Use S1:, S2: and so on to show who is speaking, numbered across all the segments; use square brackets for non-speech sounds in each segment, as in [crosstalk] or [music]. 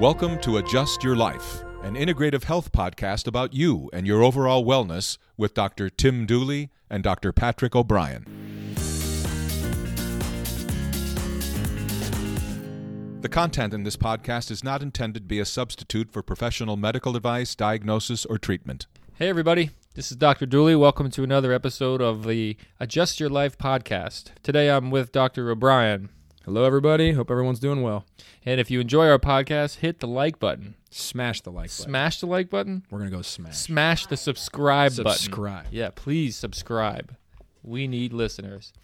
S1: Welcome to Adjust Your Life, an integrative health podcast about you and your overall wellness with Dr. Tim Dooley and Dr. Patrick O'Brien. The content in this podcast is not intended to be a substitute for professional medical advice, diagnosis, or treatment.
S2: Hey, everybody. This is Dr. Dooley. Welcome to another episode of the Adjust Your Life podcast. Today I'm with Dr. O'Brien.
S3: Hello, everybody. Hope everyone's doing well.
S2: And if you enjoy our podcast, hit the like button.
S3: Smash the like button.
S2: Smash the like button.
S3: We're gonna go smash.
S2: Smash the subscribe, button.
S3: Subscribe.
S2: button. Yeah, please subscribe. We need listeners.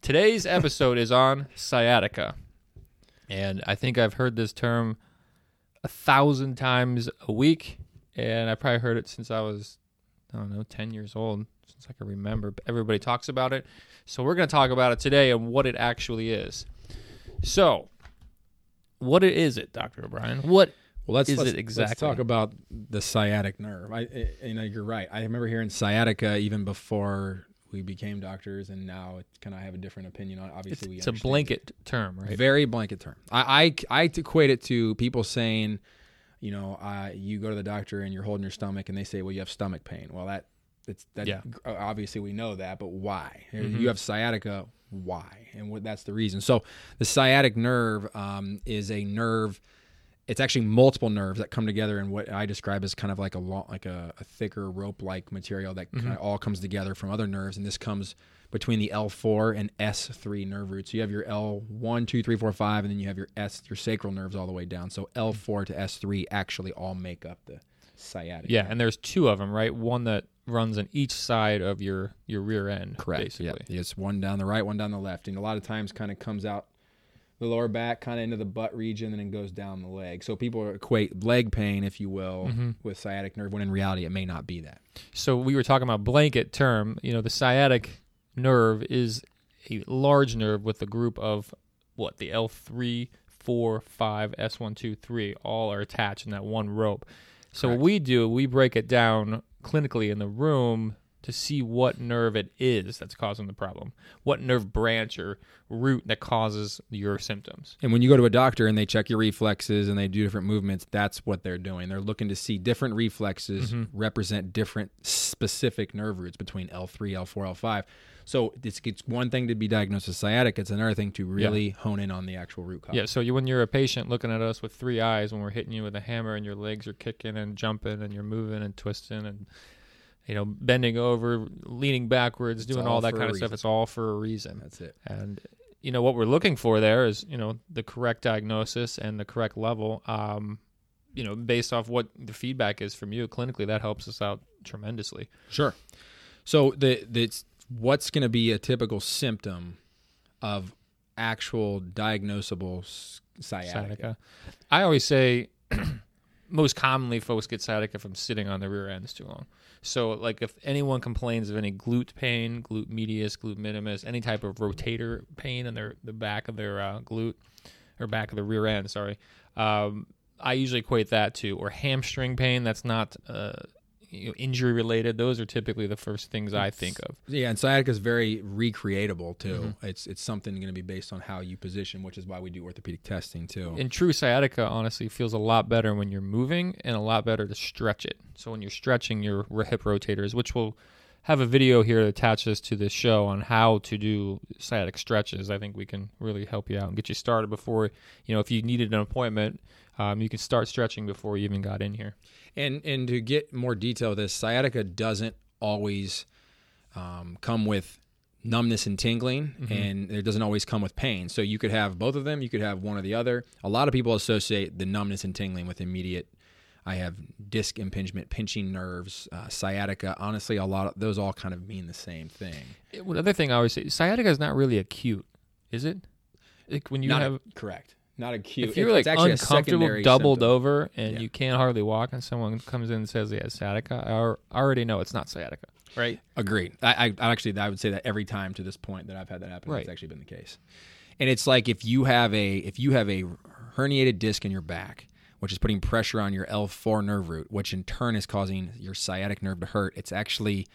S2: Today's episode is on sciatica. And I think I've heard this term a thousand times a week. And I probably heard it since I was, I don't know, 10 years old, since I can remember. Everybody talks about it. So we're going to talk about it today and what it actually is. So, what is it, Dr. O'Brien? What
S3: Well, let's,
S2: is
S3: let's,
S2: it exactly?
S3: Let's talk about the sciatic nerve. I, I, you know, you're right. I remember hearing sciatica even before we became doctors, and now it kind of have a different opinion on. it. Obviously, we
S2: it's a blanket term, right?
S3: Very blanket term. I, I, I equate it to people saying, you know, uh, you go to the doctor and you're holding your stomach, and they say, well, you have stomach pain. Well, that it's that.
S2: Yeah.
S3: Obviously, we know that, but why?
S2: Mhm.
S3: You have sciatica. Why? And what? That's the reason. So the sciatic nerve um, is a nerve. It's actually multiple nerves that come together in what I describe as kind of like a long, like a, a thicker rope-like material that kind of all comes together from other nerves, and this comes between the L4 and S3 nerve roots. So you have your L1, 2, 3, 4, 5, and then you have your S, your sacral nerves all the way down. So L4 to S3 actually all make up the sciatic.
S2: Yeah,
S3: nerve.
S2: and there's two of them, right? One that runs on each side of your your rear end.
S3: correct.
S2: Basically.
S3: Yeah, it's one down the right, one down the left, and a lot of times kind of comes out the lower back, kind of into the butt region, and then goes down the leg. So people equate leg pain, if you will,
S2: Mhm.
S3: with sciatic nerve, when in reality it may not be that.
S2: So we were talking about blanket term. You know, the sciatic nerve is a large nerve with a group of what the L three, four, five, S one, two, three, all are attached in that one rope. So what we do, we break it down clinically in the room to see what nerve it is that's causing the problem, what nerve branch or root that causes your symptoms.
S3: And when you go to a doctor and they check your reflexes and they do different movements, that's what they're doing. They're looking to see different reflexes
S2: Mhm.
S3: represent different specific nerve roots between L3, L4, L5. So it's, it's one thing to be diagnosed with sciatic, it's another thing to really hone in on the actual root cause.
S2: Yeah, so you, when you're a patient looking at us with three eyes, when we're hitting you with a hammer and your legs are kicking and jumping and you're moving and twisting and you know bending over, leaning backwards,
S3: It's
S2: doing
S3: all
S2: all that kind of stuff, it's all for a reason.
S3: That's it.
S2: And you know what we're looking for there is you know the correct diagnosis and the correct level. Um, you know, based off what the feedback is from you clinically, that helps us out tremendously.
S3: Sure. So the the what's going to be a typical symptom of actual diagnosable sciatica?
S2: sciatica. I always say [clears throat] most commonly folks get sciatica from sitting on their rear ends too long. So like if anyone complains of any glute pain, glute medius, glute minimus, any type of rotator pain in their the back of their uh, glute or back of the rear end, sorry. Um, I usually equate that to or hamstring pain that's not uh, you know, injury related. Those are typically the first things I think of.
S3: Yeah, and sciatica is very recreatable too.
S2: Mm-hmm.
S3: It's it's something going to be based on how you position, which is why we do orthopedic testing too.
S2: And true sciatica honestly feels a lot better when you're moving and a lot better to stretch it. So when you're stretching your hip rotators, which we'll have a video here that attaches to this show on how to do sciatic stretches. I think we can really help you out and get you started before, you know, if you needed an appointment, um, you can start stretching before you even got in here.
S3: And and to get more detail of this, sciatica doesn't always um, come with numbness and tingling,
S2: Mm-hmm.
S3: and it doesn't always come with pain. So you could have both of them. You could have one or the other. A lot of people associate the numbness and tingling with immediate. I have disc impingement, pinching nerves, uh, sciatica. Honestly, a lot of those all kind of mean the same thing.
S2: One other thing I always say, sciatica is not really acute, is it? Like when you
S3: Not
S2: have
S3: a- correct. Not acute.
S2: if you're
S3: It-
S2: like
S3: it's actually
S2: uncomfortable, doubled
S3: symptom.
S2: over, and
S3: Yeah.
S2: you can't hardly walk, and someone comes in and says they have sciatica, I I already know it's not sciatica, right?
S3: Agreed. I, I I actually I would say that every time to this point that I've had that happen,
S2: Right.
S3: it's actually been the case. And it's like if you have a if you have a herniated disc in your back, which is putting pressure on your L4 nerve root, which in turn is causing your sciatic nerve to hurt. It's actually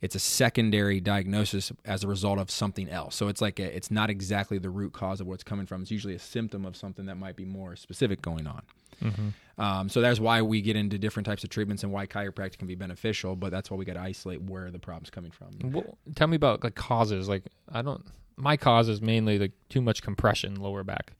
S3: it's a secondary diagnosis as a result of something else. So it's like a, it's not exactly the root cause of what's coming from. It's usually a symptom of something that might be more specific going on. Um, so that's why we get into different types of treatments and why chiropractic can be beneficial. But that's why we got to isolate where the problem's coming from.
S2: Well, tell me about like causes. Like I don't. My cause is mainly like too much compression lower back.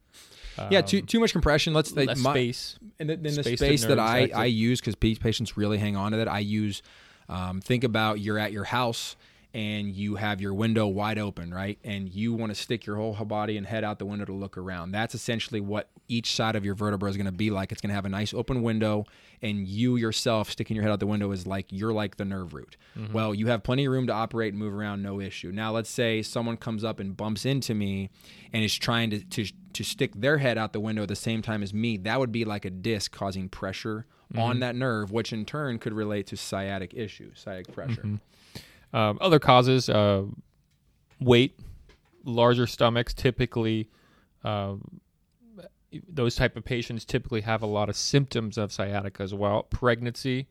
S3: Yeah, too too much compression. Let's say my-
S2: space.
S3: in the, in the
S2: space to
S3: space that I. I use because patients really hang on to that. I use um, think about you're at your house and you have your window wide open, right? And you want to stick your whole body and head out the window to look around. That's essentially what each side of your vertebra is going to be like. It's going to have a nice open window, and you yourself sticking your head out the window is like you're like the nerve root. Mm-hmm. Well, you have plenty of room to operate and move around, no issue. Now, let's say someone comes up and bumps into me and is trying to, to, to stick their head out the window at the same time as me. That would be like a disc causing pressure on mm-hmm. that nerve, which in turn could relate to sciatic issues, sciatic pressure. Mm-hmm.
S2: Um, other causes, uh, weight, larger stomachs. Typically, uh, those type of patients typically have a lot of symptoms of sciatica as well. Pregnancy,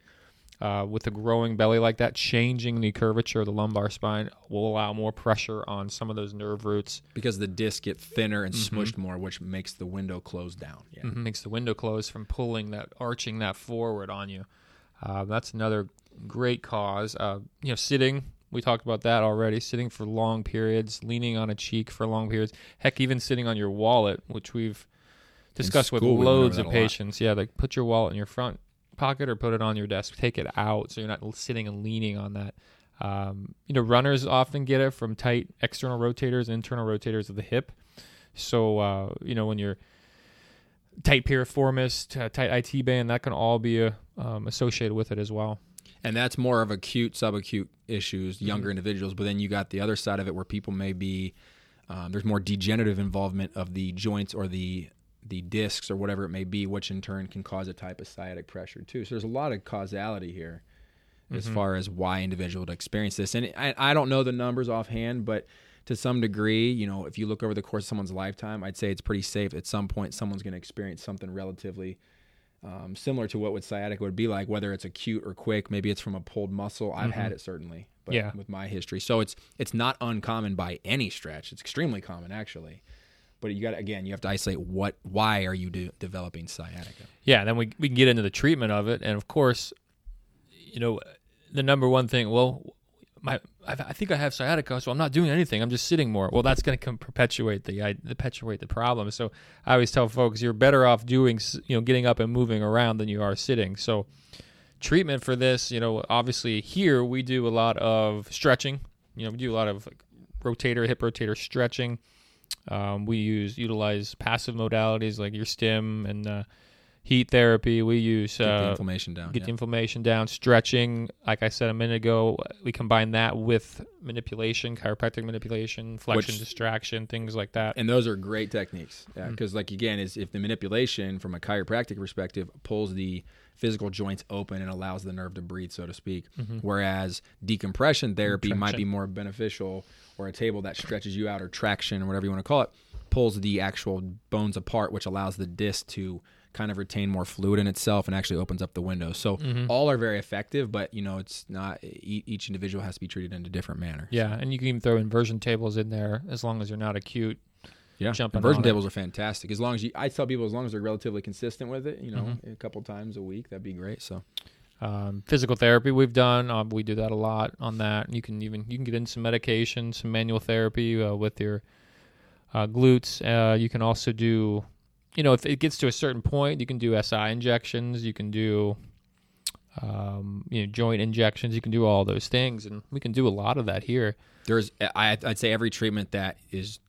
S2: uh, with a growing belly like that, changing the curvature of the lumbar spine will allow more pressure on some of those nerve roots.
S3: Because the discs get thinner and smushed more, which makes the window close down. Yeah.
S2: makes the window close from pulling that, arching that forward on you. Uh, that's another great cause. Uh, you know, sitting. We talked about that already. Sitting for long periods, leaning on a cheek for long periods. Heck, even sitting on your wallet, which we've discussed with
S3: school, we
S2: loads of patients. Yeah, like put your wallet in your front pocket or put it on your desk. Take it out so you're not sitting and leaning on that. Um, you know, runners often get it from tight external rotators, internal rotators of the hip. So, uh, you know, when you're tight piriformis, t- tight IT band, that can all be uh, um, associated with it as well.
S3: And that's more of acute, subacute issues, younger individuals. But then you got the other side of it where people may be, um, there's more degenerative involvement of the joints or the the discs or whatever it may be, which in turn can cause a type of sciatic pressure too. So there's a lot of causality here as far as why individual would experience this. And I, I don't know the numbers offhand, but to some degree, you know, if you look over the course of someone's lifetime, I'd say it's pretty safe. At some point, someone's going to experience something relatively um, similar to what would sciatica would be like, whether it's acute or quick. Maybe it's from a pulled muscle. I've had it certainly, but
S2: Yeah.
S3: with my history, so it's it's not uncommon by any stretch. It's extremely common actually. But you got again, you have to isolate what, why are you de- developing sciatica?
S2: Yeah, then we we can get into the treatment of it, and of course, you know, the number one thing. Well, my I, think I have sciatica, so I'm not doing anything. I'm just sitting more. Well, that's going to perpetuate the I- perpetuate the problem. So I always tell folks, you're better off doing you know getting up and moving around than you are sitting. So treatment for this, you know, obviously here we do a lot of stretching. You know, we do a lot of rotator, hip rotator stretching. Um, we use utilize passive modalities like your stim and uh, heat therapy. We use
S3: Get the
S2: uh,
S3: inflammation down.
S2: get
S3: yeah.
S2: the inflammation down, stretching. Like I said a minute ago, we combine that with manipulation, chiropractic manipulation, flexion,
S3: Which-
S2: distraction, things like that.
S3: and those are great techniques because like again is if the manipulation from a chiropractic perspective pulls the physical joints open and allows the nerve to breathe so to speak
S2: Mm-hmm.
S3: whereas decompression therapy might be more beneficial or a table that stretches you out or traction or whatever you want to call it pulls the actual bones apart which allows the disc to kind of retain more fluid in itself and actually opens up the window so
S2: Mm-hmm.
S3: all are very effective but you know it's not each individual has to be treated in a different manner
S2: Yeah, and you can even throw inversion tables in there as long as you're not acute.
S3: Yeah,
S2: jumping
S3: Inversion
S2: on it.
S3: tables are fantastic. As long as you, I tell people, as long as they're relatively consistent with it, you know,
S2: Mm-hmm.
S3: a couple times a week, that'd be great. So
S2: Um, physical therapy we've done. Um, we do that a lot on that. You can even you can get in some medication, some manual therapy uh, with your uh, glutes. Uh, you can also do, you know, if it gets to a certain point, you can do SI injections. You can do, um, you know, joint injections. You can do all those things, and we can do a lot of that here.
S3: there's, I, I'd say every treatment that is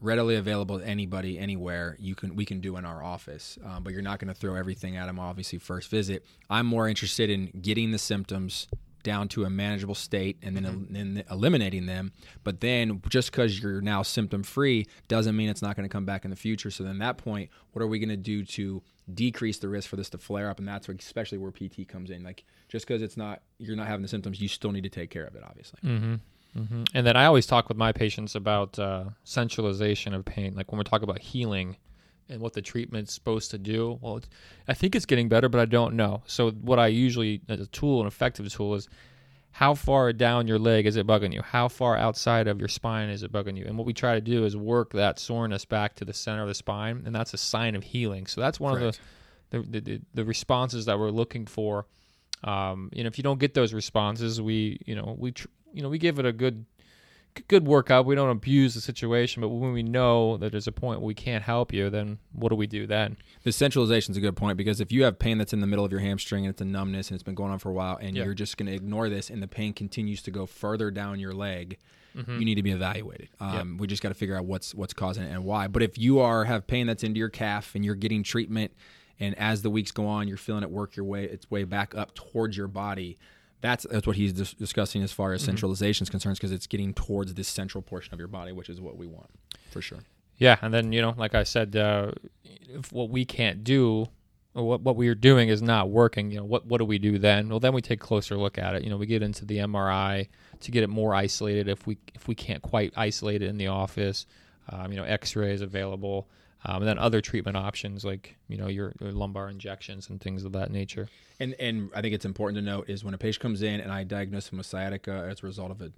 S3: readily available to anybody, anywhere, you can, we can do in our office. Um, but you're not going to throw everything at them, obviously, first visit. I'm more interested in getting the symptoms down to a manageable state and then el- and eliminating them. But then just because you're now symptom free doesn't mean it's not going to come back in the future. So then at that point, what are we going to do to decrease the risk for this to flare up? And that's where, especially where PT comes in. Like just because it's not you're not having the symptoms, you still need to take care of it. Obviously,
S2: Mm-hmm. Mm-hmm. And then I always talk with my patients about uh, centralization of pain. Like when we're talking about healing and what the treatment's supposed to do. Well, it's, I think it's getting better, but I don't know. So what I usually, as a tool, an effective tool, is how far down your leg is it bugging you? How far outside of your spine is it bugging you? And what we try to do is work that soreness back to the center of the spine, and that's a sign of healing. So that's one of the the the, the responses that we're looking for. Um, you know, if you don't get those responses, we you know we tr- you know we give it a good good workup. We don't abuse the situation, but when we know that there's a point where we can't help you, then what do we do then?
S3: The centralization is a good point because if you have pain that's in the middle of your hamstring and it's a numbness and it's been going on for a while, and
S2: Yeah.
S3: you're just going to ignore this, and the pain continues to go further down your leg,
S2: Mm-hmm.
S3: you need to be evaluated. Um, We just got to figure out what's what's causing it and why. But if you are have pain that's into your calf and you're getting treatment, and as the weeks go on, you're feeling it work your way its way back up towards your body. That's that's what he's dis- discussing as far as centralization is concerned, because it's getting towards this central portion of your body, which is what we want for sure.
S2: Yeah, and then you know, like I said, uh, if what we can't do, or what what we are doing is not working, you know, what what do we do then? Well, then we take a closer look at it. You know, we get into the MRI to get it more isolated if we if we can't quite isolate it in the office. Um, you know, X-ray is available, um, and then other treatment options like you know your, your lumbar injections and things of that nature.
S3: And and I think it's important to note is when a patient comes in and I diagnose them with sciatica as a result of a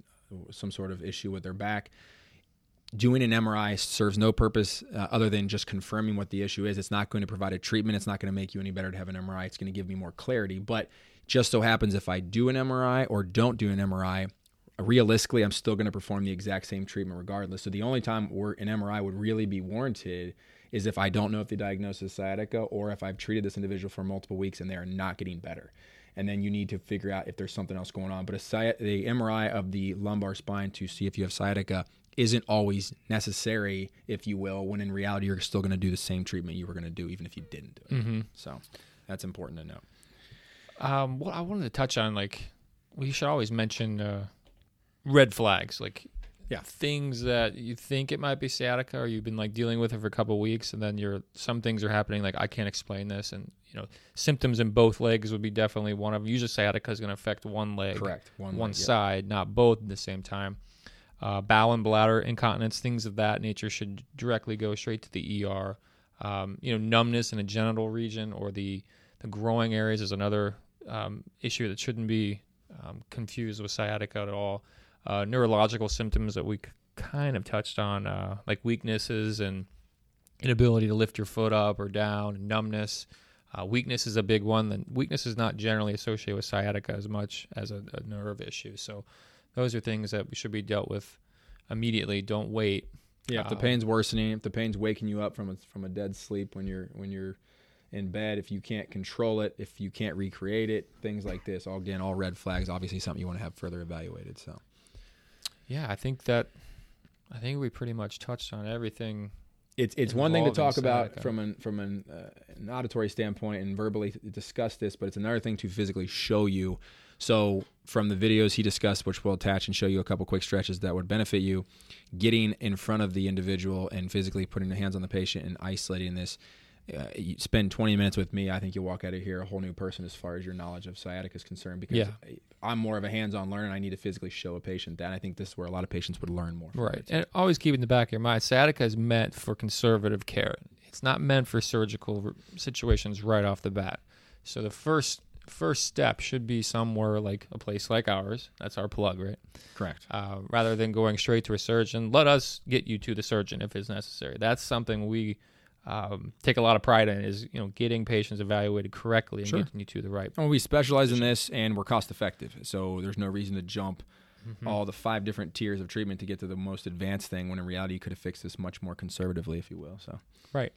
S3: some sort of issue with their back, doing an MRI serves no purpose uh, other than just confirming what the issue is. It's not going to provide a treatment. It's not going to make you any better to have an MRI. It's going to give me more clarity. But just so happens if I do an MRI or don't do an MRI, realistically, I'm still going to perform the exact same treatment regardless. So the only time where an MRI would really be warranted is if I don't know if the diagnosis is sciatica or if I've treated this individual for multiple weeks and they are not getting better. And then you need to figure out if there's something else going on. But a sci- the MRI of the lumbar spine to see if you have sciatica isn't always necessary, if you will, when in reality you're still going to do the same treatment you were going to do even if you didn't do it. So that's important to know.
S2: Um, what I wanted to touch on, like, we should always mention uh, red flags, like,
S3: Yeah.
S2: things that you think it might be sciatica, or you've been like dealing with it for a couple of weeks, and then you're some things are happening, like I can't explain this, and you know, symptoms in both legs would be definitely one of them. Usually, sciatica is going to affect one leg,
S3: Correct.
S2: one,
S3: leg, yeah.
S2: side, not both at the same time. Uh, bowel and bladder incontinence, things of that nature, should directly go straight to the ER. Um, you know, numbness in the genital region or the the growing areas is another um, issue that shouldn't be um, confused with sciatica at all. Uh, neurological symptoms that we kind of touched on, uh, like weaknesses and inability to lift your foot up or down, numbness. Uh, weakness is a big one. Then weakness is not generally associated with sciatica as much as a, a nerve issue. So those are things that should be dealt with immediately. Don't wait.
S3: Yeah, if the
S2: Uh,
S3: pain's worsening, if the pain's waking you up from a, from a dead sleep when you're when you're in bed, if you can't control it, if you can't recreate it, things like this, all again, all red flags. Obviously, something you want to have further evaluated. So
S2: Yeah, I think that I think we pretty much touched on everything.
S3: it's it's one thing to talk about from an from an, uh, an auditory standpoint and verbally discuss this, but it's another thing to physically show you. So from the videos he discussed, which we'll attach and show you a couple quick stretches that would benefit you, getting in front of the individual and physically putting the hands on the patient and isolating this. Uh, you spend 20 minutes with me. I think you'll walk out of here a whole new person as far as your knowledge of sciatica is concerned. Because
S2: Yeah.
S3: I'm more of a hands-on learner. I need to physically show a patient that. I think this is where a lot of patients would learn more.
S2: Right.
S3: it.
S2: And always keep in the back of your mind, sciatica is meant for conservative care. It's not meant for surgical r- situations right off the bat. So the first first step should be somewhere like a place like ours. That's our plug, right?
S3: Correct.
S2: Uh, rather than going straight to a surgeon, let us get you to the surgeon if it's necessary. That's something we um, take a lot of pride in is you know getting patients evaluated correctly and
S3: Sure.
S2: getting you to the right.
S3: Well, we specialize in this and we're cost effective. So there's no reason to jump
S2: Mm-hmm.
S3: all the five different tiers of treatment to get to the most advanced thing when in reality you could have fixed this much more conservatively, if you will. So
S2: Right.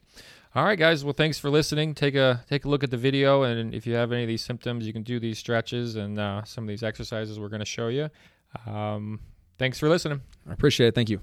S2: All right, guys. Well, thanks for listening. Take a take a look at the video, and if you have any of these symptoms, you can do these stretches and uh, some of these exercises we're going to show you. Um, thanks for listening.
S3: I appreciate it. Thank you.